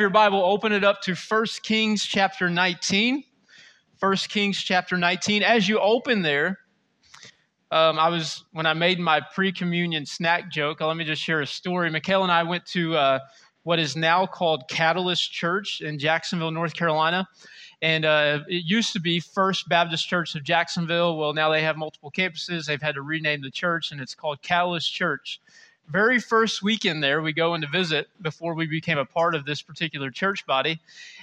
your Bible, open it up to 1 Kings chapter 19. 1 Kings chapter 19. As you open there, um, I was, when I made my pre communion snack joke, let me just share a story. Mikhail and I went to uh, what is now called Catalyst Church in Jacksonville, North Carolina. And uh, it used to be First Baptist Church of Jacksonville. Well, now they have multiple campuses. They've had to rename the church, and it's called Catalyst Church very first weekend there, we go in to visit before we became a part of this particular church body,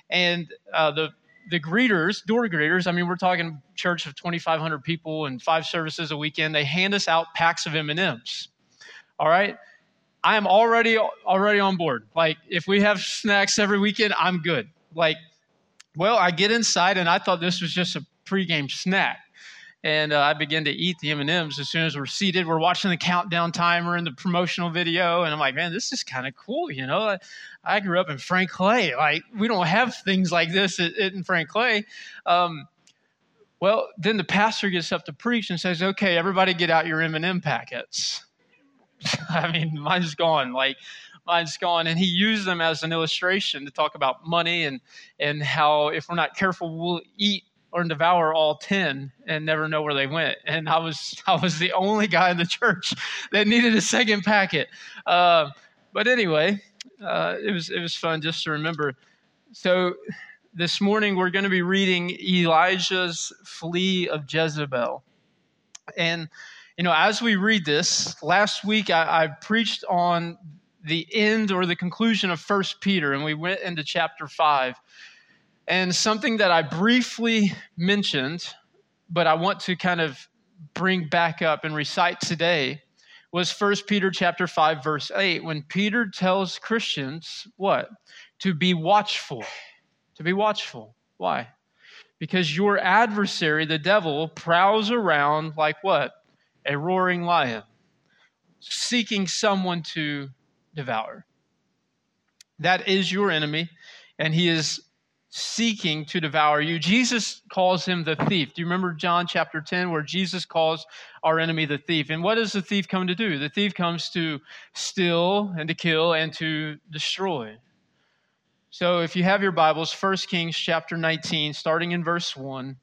and uh, the the greeters, door greeters, I mean, we're talking church of 2,500 people and five services a weekend. They hand us out packs of M and M's. All right, I am already already on board. Like, if we have snacks every weekend, I'm good. Like, well, I get inside and I thought this was just a pregame snack and uh, I began to eat the M&Ms as soon as we're seated. We're watching the countdown timer and the promotional video, and I'm like, man, this is kind of cool, you know. I, I, grew up in Frank Clay. Like, we don't have things like this in Frank Clay. Um, well, then the pastor gets up to preach and says, okay, everybody get out your M&M packets. I mean, mine's gone. Like, mine's gone. And he used them as an illustration to talk about money and, and how if we're not careful, we'll eat or devour all 10 and never know where they went. And i was i was the only guy in the church that needed a second packet. Uh, but anyway uh, it was it was fun just to remember. So this morning we're going to be reading elijah's flee of jezebel. And you know as we read this last week i, I preached on the end or the conclusion of first peter and we went into chapter 5 and something that I briefly mentioned, but I want to kind of bring back up and recite today was 1 Peter chapter 5 verse 8 when Peter tells Christians what? To be watchful. To be watchful. Why? Because your adversary the devil prowls around like what? A roaring lion, seeking someone to devour. That is your enemy and he is seeking to devour you. Jesus calls him the thief. Do you remember John chapter 10 where Jesus calls our enemy the thief? And what does the thief come to do? The thief comes to steal and to kill and to destroy. So if you have your Bibles, 1 Kings chapter 19, starting in verse 1,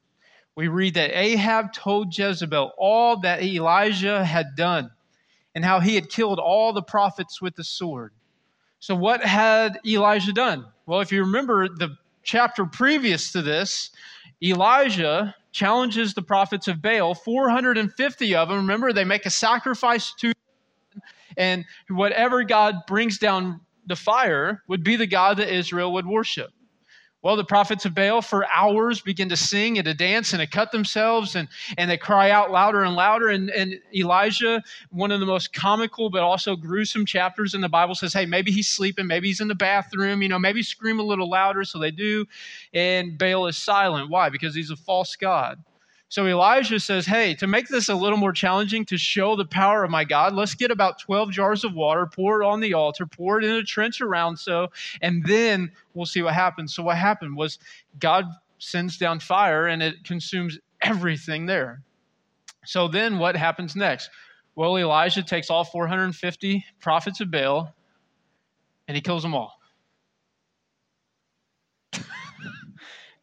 we read that Ahab told Jezebel all that Elijah had done and how he had killed all the prophets with the sword. So, what had Elijah done? Well, if you remember the chapter previous to this, Elijah challenges the prophets of Baal, 450 of them. Remember, they make a sacrifice to, and whatever God brings down the fire would be the God that Israel would worship. Well, the prophets of Baal for hours begin to sing and to dance and to cut themselves and, and they cry out louder and louder. And, and Elijah, one of the most comical but also gruesome chapters in the Bible, says, Hey, maybe he's sleeping, maybe he's in the bathroom, you know, maybe scream a little louder. So they do. And Baal is silent. Why? Because he's a false God. So Elijah says, Hey, to make this a little more challenging, to show the power of my God, let's get about 12 jars of water, pour it on the altar, pour it in a trench around so, and then we'll see what happens. So, what happened was God sends down fire and it consumes everything there. So, then what happens next? Well, Elijah takes all 450 prophets of Baal and he kills them all.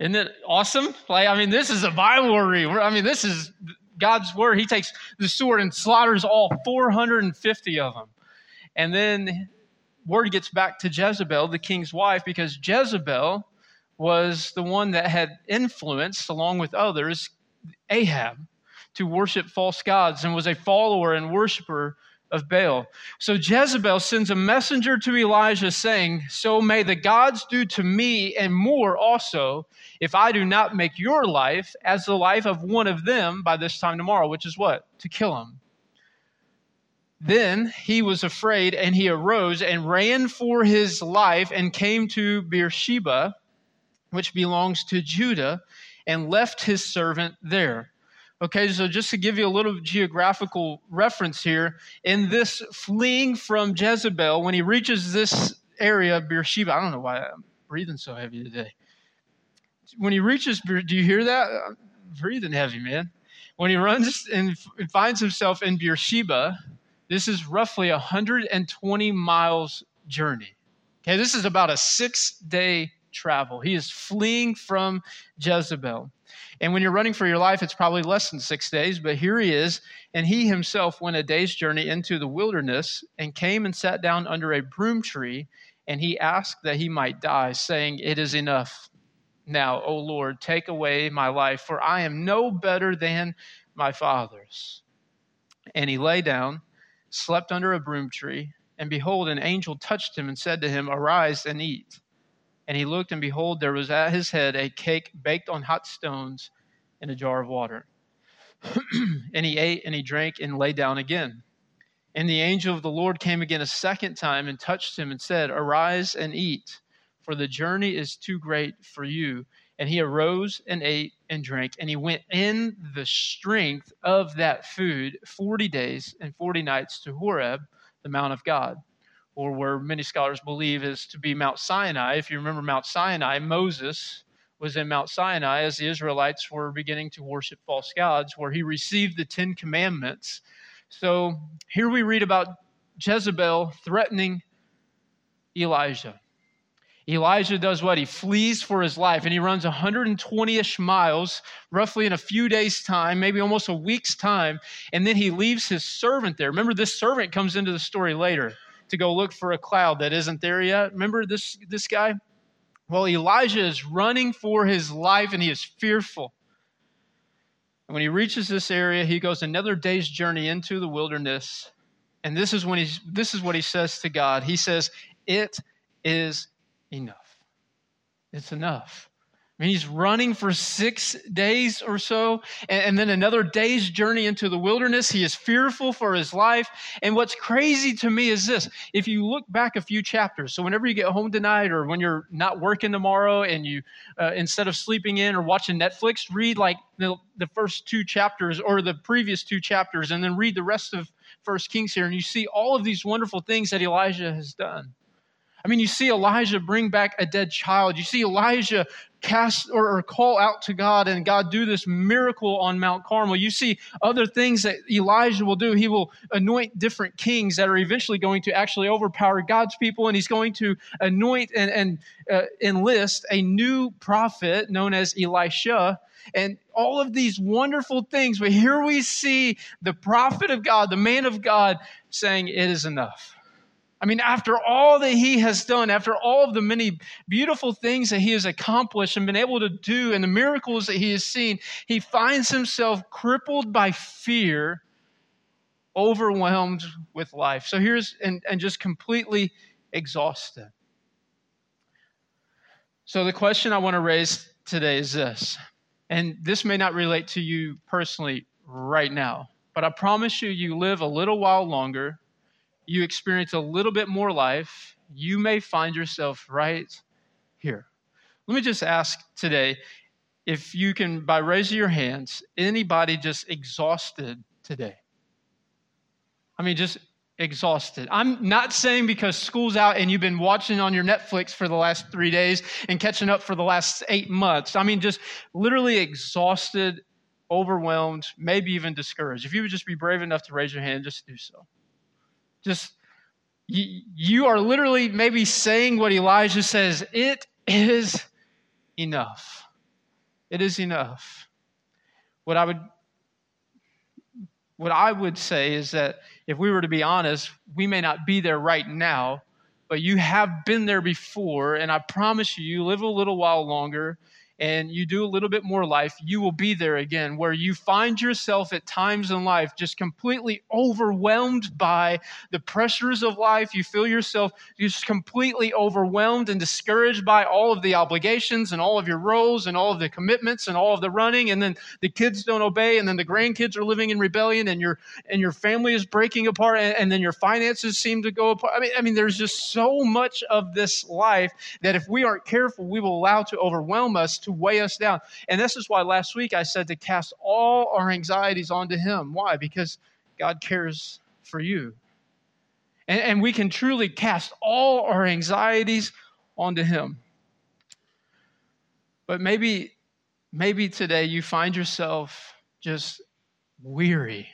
Isn't it awesome? Like, I mean, this is a Bible read. I mean, this is God's word. He takes the sword and slaughters all 450 of them. And then word gets back to Jezebel, the king's wife, because Jezebel was the one that had influenced, along with others, Ahab to worship false gods and was a follower and worshiper of Baal. So Jezebel sends a messenger to Elijah saying, So may the gods do to me and more also if I do not make your life as the life of one of them by this time tomorrow, which is what? To kill him. Then he was afraid and he arose and ran for his life and came to Beersheba, which belongs to Judah, and left his servant there. Okay, so just to give you a little geographical reference here, in this fleeing from Jezebel, when he reaches this area, of Beersheba, I don't know why I'm breathing so heavy today. When he reaches, do you hear that? I'm breathing heavy, man. When he runs and finds himself in Beersheba, this is roughly a 120 miles journey. Okay, this is about a six day travel. He is fleeing from Jezebel. And when you're running for your life, it's probably less than six days, but here he is. And he himself went a day's journey into the wilderness and came and sat down under a broom tree. And he asked that he might die, saying, It is enough. Now, O Lord, take away my life, for I am no better than my fathers. And he lay down, slept under a broom tree, and behold, an angel touched him and said to him, Arise and eat. And he looked, and behold, there was at his head a cake baked on hot stones in a jar of water. and he ate and he drank and lay down again. And the angel of the Lord came again a second time and touched him and said, Arise and eat, for the journey is too great for you. And he arose and ate and drank, and he went in the strength of that food 40 days and 40 nights to Horeb, the Mount of God or where many scholars believe is to be Mount Sinai. If you remember Mount Sinai, Moses was in Mount Sinai as the Israelites were beginning to worship false gods, where he received the Ten Commandments. So here we read about Jezebel threatening Elijah. Elijah does what? He flees for his life and he runs 120 ish miles, roughly in a few days' time, maybe almost a week's time. And then he leaves his servant there. Remember, this servant comes into the story later to go look for a cloud that isn't there yet. Remember this, this guy? Well, Elijah is running for his life and he is fearful. And when he reaches this area, he goes another day's journey into the wilderness. And this is when he's this is what he says to God. He says, It is enough. It's enough mean, he's running for six days or so, and, and, then another day's journey into the wilderness. He is fearful for his life. And what's crazy to me is this if you look back a few chapters, so whenever you get home tonight or when you're not working tomorrow and you, uh, instead of sleeping in or watching Netflix, read like the, the first two chapters or the previous two chapters, and then read the rest of First Kings here, and you see all of these wonderful things that Elijah has done. I mean, you see Elijah bring back a dead child. You see Elijah cast or, or, call out to God and God do this miracle on Mount Carmel. You see other things that Elijah will do. He will anoint different kings that are eventually going to actually overpower God's people, and he's going to anoint and, and uh, enlist a new prophet known as Elisha. And all of these wonderful things, but here we see the prophet of God, the man of God, saying, It is enough. I mean, after all that he has done, after all of the many beautiful things that he has accomplished and been able to do, and the miracles that he has seen, he finds himself crippled by fear, overwhelmed with life. So here's, and, and just completely exhausted. So the question I want to raise today is this, and this may not relate to you personally right now, but I promise you, you live a little while longer you experience a little bit more life, you may find yourself right here. Let me just ask today if you can, by raising your hands, anybody just exhausted today? I mean, just exhausted. I'm not saying because school's out and you've been watching on your Netflix for the last three days and catching up for the last eight months. I mean, just literally exhausted, overwhelmed, maybe even discouraged. If you would just be brave enough to raise your hand, just do so. Just, you, you are literally maybe saying what Elijah says it is enough. It is enough. What I would what I would say is that if we were to be honest, we may not be there right now, but you have been there before, and I promise you, you live a little while longer, and you do a little bit more life, you will be there again, where you find yourself at times in life just completely overwhelmed by the pressures of life. You feel yourself just completely overwhelmed and discouraged by all of the obligations and all of your roles and all of the commitments and all of the running. And then the kids don't obey, and then the grandkids are living in rebellion, and your and your family is breaking apart, and, and then your finances seem to go apart. I mean, I mean, there's just so much of this life that if we aren't careful, we will allow to overwhelm us to weigh us down. And this is why last week I said to cast all our anxieties onto Him. Why? Because God cares for you. And, and we can truly cast all our anxieties onto Him. But maybe, maybe today you find yourself just weary,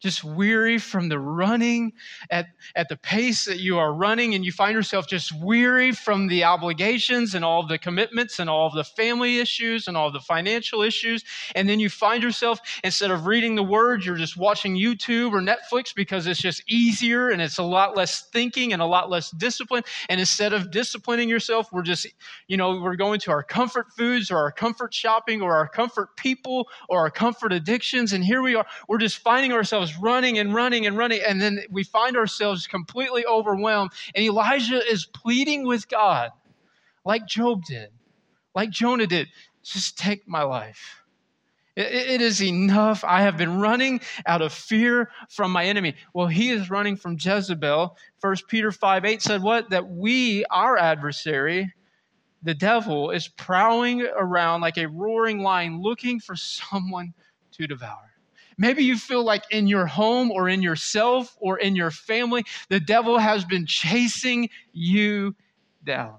just weary from the running at, at the pace that you are running, and you find yourself just weary from the obligations and all the commitments and all the family issues and all the financial issues. And then you find yourself, instead of reading the word, you're just watching YouTube or Netflix because it's just easier and it's a lot less thinking and a lot less discipline. And instead of disciplining yourself, we're just, you know, we're going to our comfort foods or our comfort shopping or our comfort people or our comfort addictions. And here we are, we're just finding ourselves running and running and running, and then we find ourselves completely overwhelmed. And Elijah is pleading with God, like Job did, like Jonah did just take my life. It is enough. I have been running out of fear from my enemy. Well, he is running from Jezebel. First Peter 5 8 said what? That we, our adversary, the devil, is prowling around like a roaring lion looking for someone to devour. Maybe you feel like in your home or in yourself or in your family, the devil has been chasing you down.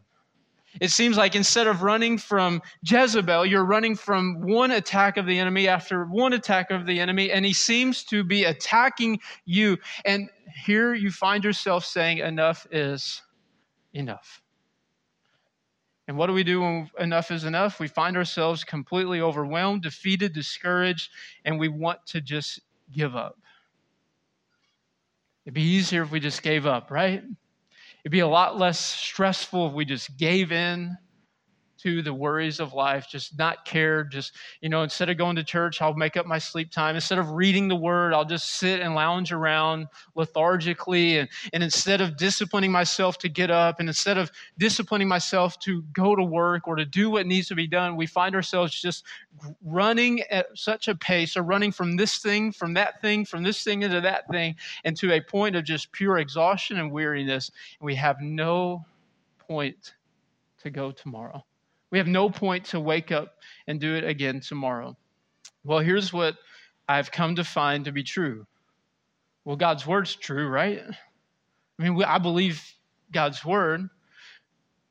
It seems like instead of running from Jezebel, you're running from one attack of the enemy after one attack of the enemy, and he seems to be attacking you. And here you find yourself saying, Enough is enough. And what do we do when enough is enough? We find ourselves completely overwhelmed, defeated, discouraged, and we want to just give up. It'd be easier if we just gave up, right? It'd be a lot less stressful if we just gave in to the worries of life, just not care, just, you know, instead of going to church, I'll make up my sleep time. Instead of reading the word, I'll just sit and lounge around lethargically. And, and instead of disciplining myself to get up, and instead of disciplining myself to go to work or to do what needs to be done, we find ourselves just running at such a pace or running from this thing, from that thing, from this thing into that thing, and to a point of just pure exhaustion and weariness. And we have no point to go tomorrow. We have no point to wake up and do it again tomorrow. Well, here's what I've come to find to be true. Well, God's word's true, right? I mean, I believe God's word.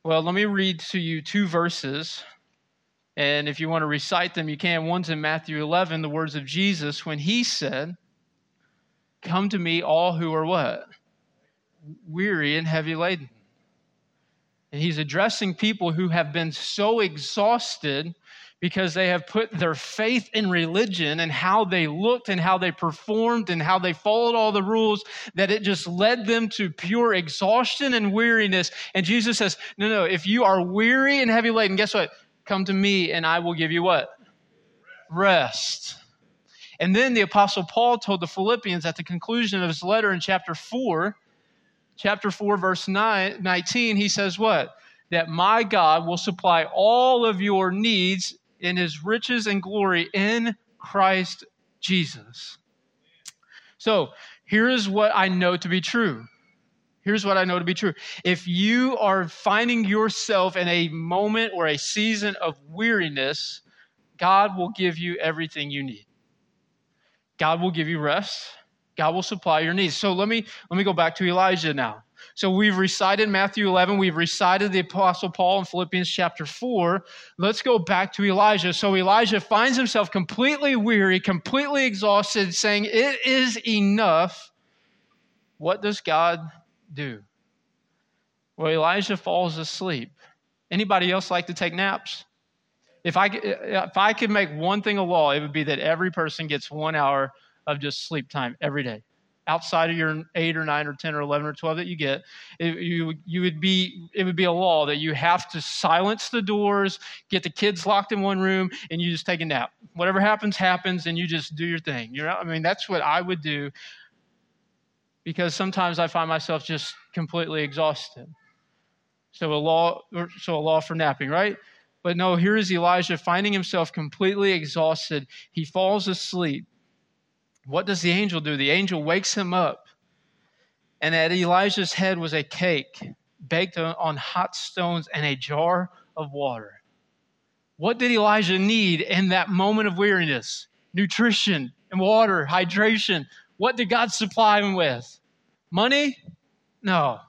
Well, let me read to you two verses. And if you want to recite them, you can. One's in Matthew 11, the words of Jesus when he said, Come to me, all who are what? Weary and heavy laden and he's addressing people who have been so exhausted because they have put their faith in religion and how they looked and how they performed and how they followed all the rules that it just led them to pure exhaustion and weariness. And Jesus says, No, no, if you are weary and heavy laden, guess what? Come to me and I will give you what? Rest. And then the Apostle Paul told the Philippians at the conclusion of his letter in chapter 4 chapter 4, verse 9, 19, he says, What? That my God will supply all of your needs in his riches and glory in Christ Jesus. So here is what I know to be true. Here's what I know to be true. If you are finding yourself in a moment or a season of weariness, God will give you everything you need. God will give you rest. God will supply your needs. So let me let me go back to Elijah now. So we've recited Matthew 11, we've recited the apostle Paul in Philippians chapter 4. Let's go back to Elijah. So Elijah finds himself completely weary, completely exhausted, saying, "It is enough." What does God do? Well, Elijah falls asleep. Anybody else like to take naps? If I, if I could make one thing a law, it would be that every person gets one hour of just sleep time every day. Outside of your eight or nine or 10 or 11 or 12 that you get it, you, you would be it would be a law that you have to silence the doors get the kids locked in one room and you just take a nap. Whatever happens happens and you just do your thing. You know i mean that's what i would do because sometimes i find myself just completely exhausted. So a law so a law for napping right? But no here is elijah finding himself completely exhausted. He falls asleep what does the angel do? The angel wakes him up, and at Elijah's head was a cake baked on hot stones and a jar of water. What did Elijah need in that moment of weariness? Nutrition and water, hydration. What did God supply him with? Money? No.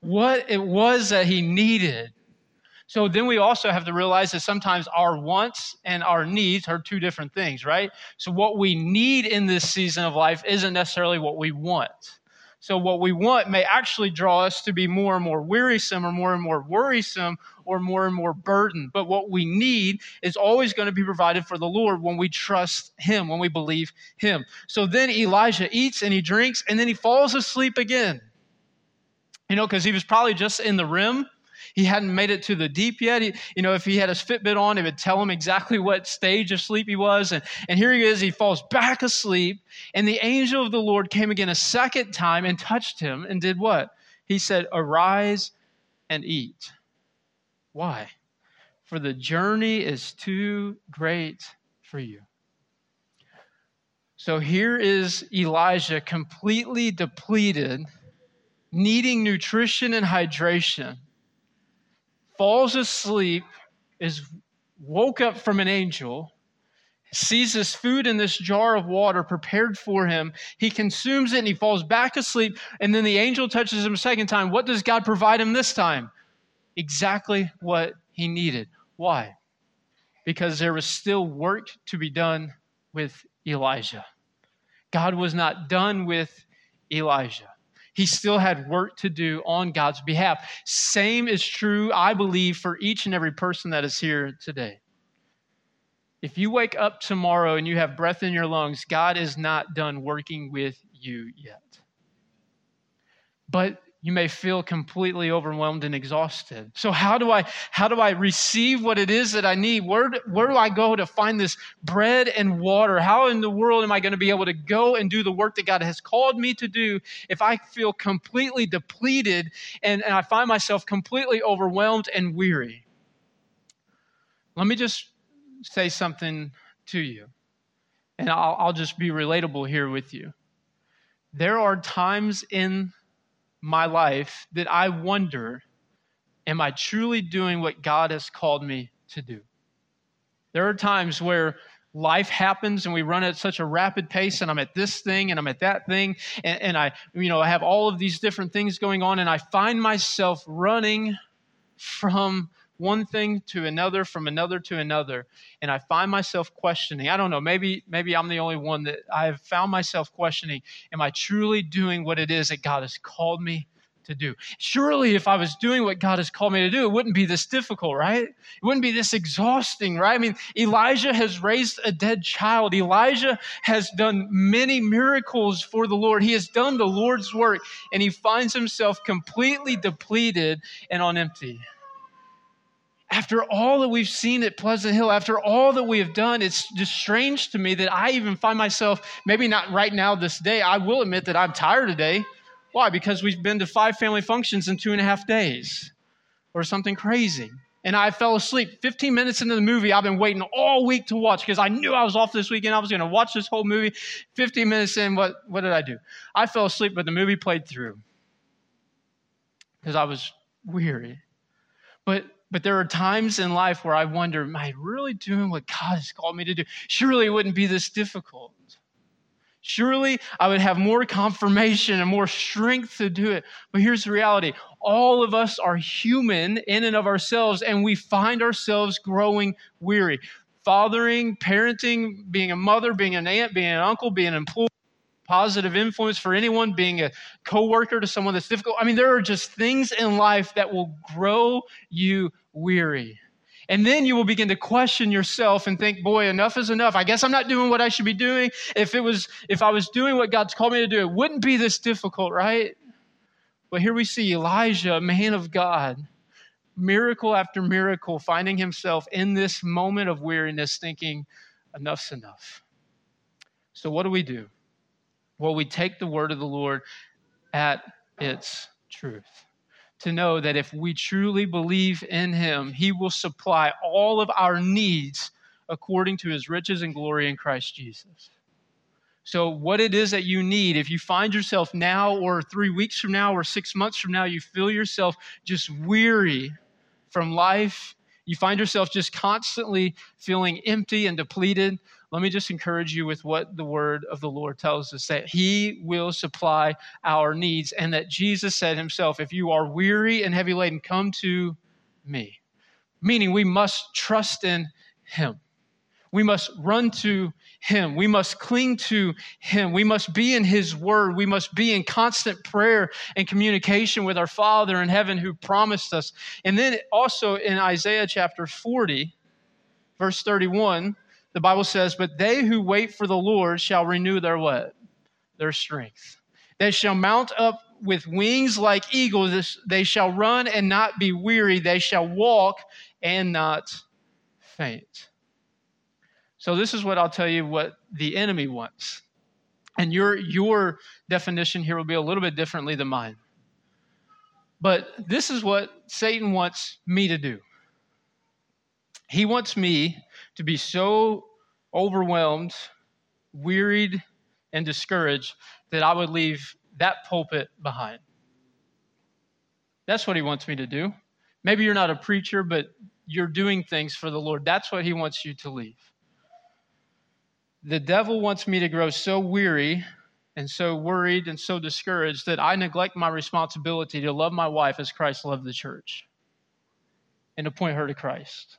What it was that he needed So then we also have to realize that sometimes our wants and our needs are two different things, right? So what we need in this season of life isn't necessarily what we want. So what we want may actually draw us to be more and more wearisome or more and more worrisome or more and more burdened. But what we need is always going to be provided for the Lord when we trust Him, when we believe Him. So then Elijah eats and he drinks and then he falls asleep again. You know, because he was probably just in the REM he hadn't made it to the deep yet. He, you know, if he had his Fitbit on, it would tell him exactly what stage of sleep he was. And, and here he is, he falls back asleep. And the angel of the Lord came again a second time and touched him and did what? He said, Arise and eat. Why? For the journey is too great for you. So here is Elijah completely depleted, needing nutrition and hydration falls asleep, is woke up from an angel, sees this food in this jar of water prepared for him. He consumes it and he falls back asleep. And then the angel touches him a second time. What does God provide him this time? Exactly what he needed. Why? Because there was still work to be done with Elijah. God was not done with Elijah he still had work to do on God's behalf. Same is true, I believe, for each and every person that is here today. If you wake up tomorrow and you have breath in your lungs, God is not done working with you yet. But you may feel completely overwhelmed and exhausted. So how do I how do I receive what it is that I need? Where where do I go to find this bread and water? How in the world am I going to be able to go and do the work that God has called me to do if I feel completely depleted and, and I find myself completely overwhelmed and weary? Let me just say something to you, and I'll, I'll just be relatable here with you. There are times in my life that I wonder am I truly doing what God has called me to do? There are times where life happens and we run at such a rapid pace and i'm at this thing and i'm at that thing and, and, i you know i have all of these different things going on and i find myself running from one thing to another from another to another and i find myself questioning. I don't know maybe maybe i'm the only one that i've found myself questioning am i truly doing what it is that god has called me to do? Surely if i was doing what god has called me to do it wouldn't be this difficult right? It wouldn't be this exhausting right? I mean elijah has raised a dead child. Elijah has done many miracles for the lord. He has done the lord's work and he finds himself completely depleted and on empty after all that we've seen at Pleasant Hill, after all that we have done, it's just strange to me that I even find myself, maybe not right now this day, I will admit that I'm tired today. Why? Because we've been to five family functions in two and a half days or something crazy. And I fell asleep 15 minutes into the movie. I've been waiting all week to watch because I knew I was off this weekend. I was going to watch this whole movie. 15 minutes in, what, what did I do? I fell asleep, but the movie played through because I was weary. But but there are times in life where I wonder, am I really doing what God has called me to do? Surely it wouldn't be this difficult. Surely I would have more confirmation and more strength to do it. But here's the reality all of us are human in and of ourselves, and we find ourselves growing weary. Fathering, parenting, being a mother, being an aunt, being an uncle, being an employee, positive influence for anyone, being a coworker to someone that's difficult. I mean, there are just things in life that will grow you weary. And then you will begin to question yourself and think, boy, enough is enough. I guess I'm not doing what I should be doing. If it was, if I was doing what God's called me to do, it wouldn't be this difficult, right? But here we see Elijah, man of God, miracle after miracle, finding himself in this moment of weariness, thinking, enough's enough. So what do we do? Well, we take the word of the Lord at its truth. To know that if we truly believe in Him, He will supply all of our needs according to His riches and glory in Christ Jesus. So, what it is that you need, if you find yourself now, or three weeks from now, or six months from now, you feel yourself just weary from life, you find yourself just constantly feeling empty and depleted, let me just encourage you with what the word of the Lord tells us that He will supply our needs, and that Jesus said Himself, If you are weary and heavy laden, come to me. meaning we must trust in Him. We must run to Him. We must cling to Him. We must be in His Word. We must be in constant prayer and communication with our Father in heaven who promised us. And then also in Isaiah chapter 40, verse 31, the Bible says, But they who wait for the Lord shall renew their what? Their strength. They shall mount up with wings like eagles. They shall run and not be weary. They shall walk and not faint. So this is what I'll tell you what the enemy wants. And your your definition here will be a little bit differently than mine. But this is what Satan wants me to do. He wants me to be so overwhelmed, wearied, and discouraged that I would leave that pulpit behind. That's what he wants me to do. Maybe you're not a preacher, but you're doing things for the Lord. That's what he wants you to leave. The devil wants me to grow so weary and so worried and so discouraged that I neglect my responsibility to love my wife as Christ loved the church and to point her to Christ.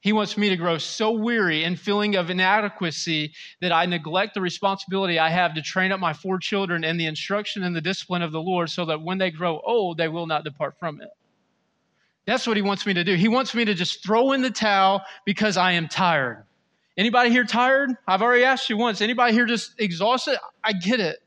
He wants me to grow so weary and feeling of inadequacy that I neglect the responsibility I have to train up my four children in the instruction and the discipline of the Lord so that when they grow old, they will not depart from it. That's what he wants me to do. He wants me to just throw in the towel because I am tired. Anybody here tired? I've already asked you once. Anybody here just exhausted? I get it.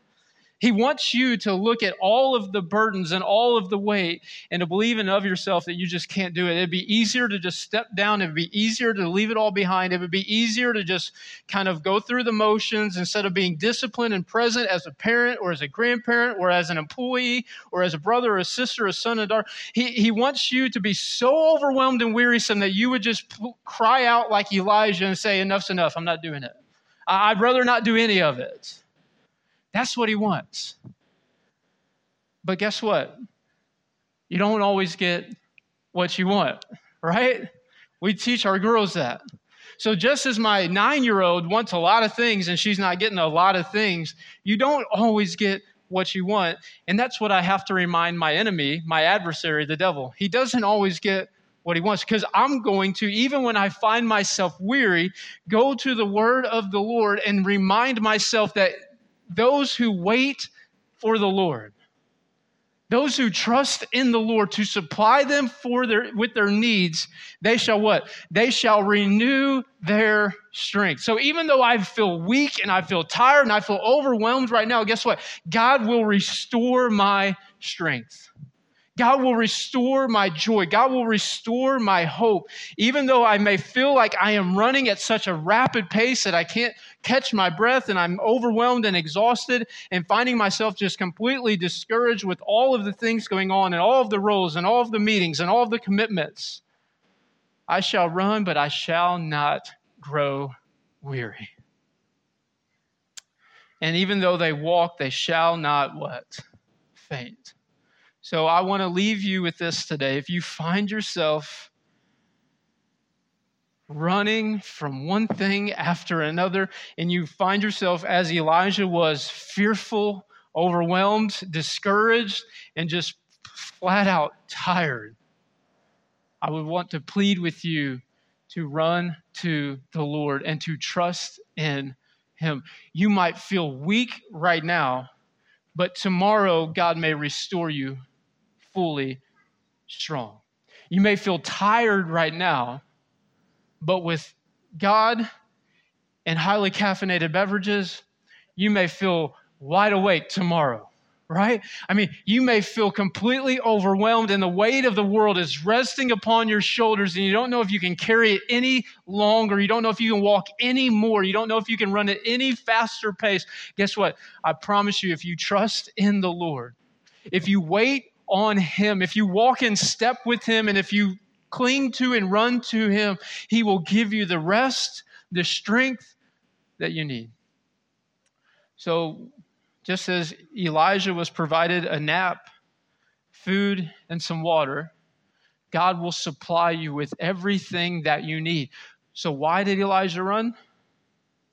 He wants you to look at all of the burdens and all of the weight and to believe in of yourself that you just can't do it. It'd be easier to just step down. It'd be easier to leave it all behind. It would be easier to just kind of go through the motions instead of being disciplined and present as a parent or as a grandparent or as an employee or as a brother or a sister, or a son and daughter. He, he wants you to be so overwhelmed and wearisome that you would just cry out like Elijah and say, Enough's enough. I'm not doing it. I'd rather not do any of it. That's what he wants. But guess what? You don't always get what you want, right? We teach our girls that. So, just as my nine year old wants a lot of things and she's not getting a lot of things, you don't always get what you want. And that's what I have to remind my enemy, my adversary, the devil. He doesn't always get what he wants because I'm going to, even when I find myself weary, go to the word of the Lord and remind myself that those who wait for the Lord. Those who trust in the Lord to supply them for their with their needs, they shall what? They shall renew their strength. So even though I feel weak and I feel tired and I feel overwhelmed right now, guess what? God will restore my strength. God will restore my joy. God will restore my hope. Even though I may feel like I am running at such a rapid pace that I can't catch my breath and I'm overwhelmed and exhausted and finding myself just completely discouraged with all of the things going on and all of the roles and all of the meetings and all of the commitments. I shall run, but I shall not grow weary. And even though they walk, they shall not what? Faint. So I want to leave you with this today. If you find yourself running from one thing after another, and you find yourself, as Elijah was, fearful, overwhelmed, discouraged, and just flat out tired, I would want to plead with you to run to the Lord and to trust in Him. You might feel weak right now, but tomorrow God may restore you fully strong. You may feel tired right now, but with God and highly caffeinated beverages, you may feel wide awake tomorrow, right? I mean, you may feel completely overwhelmed and the weight of the world is resting upon your shoulders and you don't know if you can carry it any longer. You don't know if you can walk any more. You don't know if you can run at any faster pace. Guess what? I promise you, if you trust in the Lord, if you wait on Him, if you walk in step with Him, and if you cling to and run to Him, He will give you the rest, the strength that you need. So, just as Elijah was provided a nap, food, and some water, God will supply you with everything that you need. So, why did Elijah run?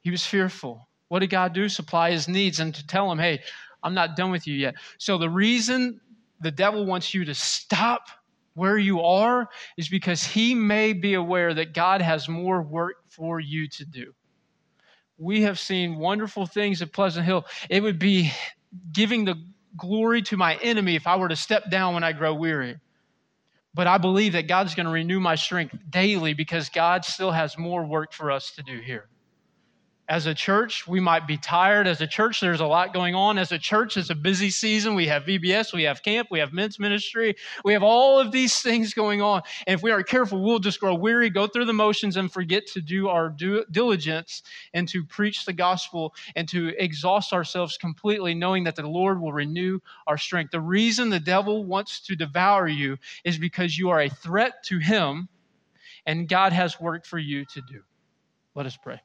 He was fearful. What did God do? Supply his needs and to tell him, hey, I'm not done with you yet. So, the reason the devil wants you to stop where you are is because He may be aware that God has more work for you to do. We have seen wonderful things at Pleasant Hill. It would be giving the glory to my enemy if I were to step down when I grow weary. But I believe that God's going to renew my strength daily because God still has more work for us to do here. As a church, we might be tired. As a church, there's a lot going on. As a church, it's a busy season. We have VBS, we have camp, we have men's ministry, we have all of these things going on. And if we aren't careful, we'll just grow weary, go through the motions, and forget to do our due diligence and to preach the gospel and to exhaust ourselves completely, knowing that the Lord will renew our strength. The reason the devil wants to devour you is because you are a threat to him, and God has work for you to do. Let us pray.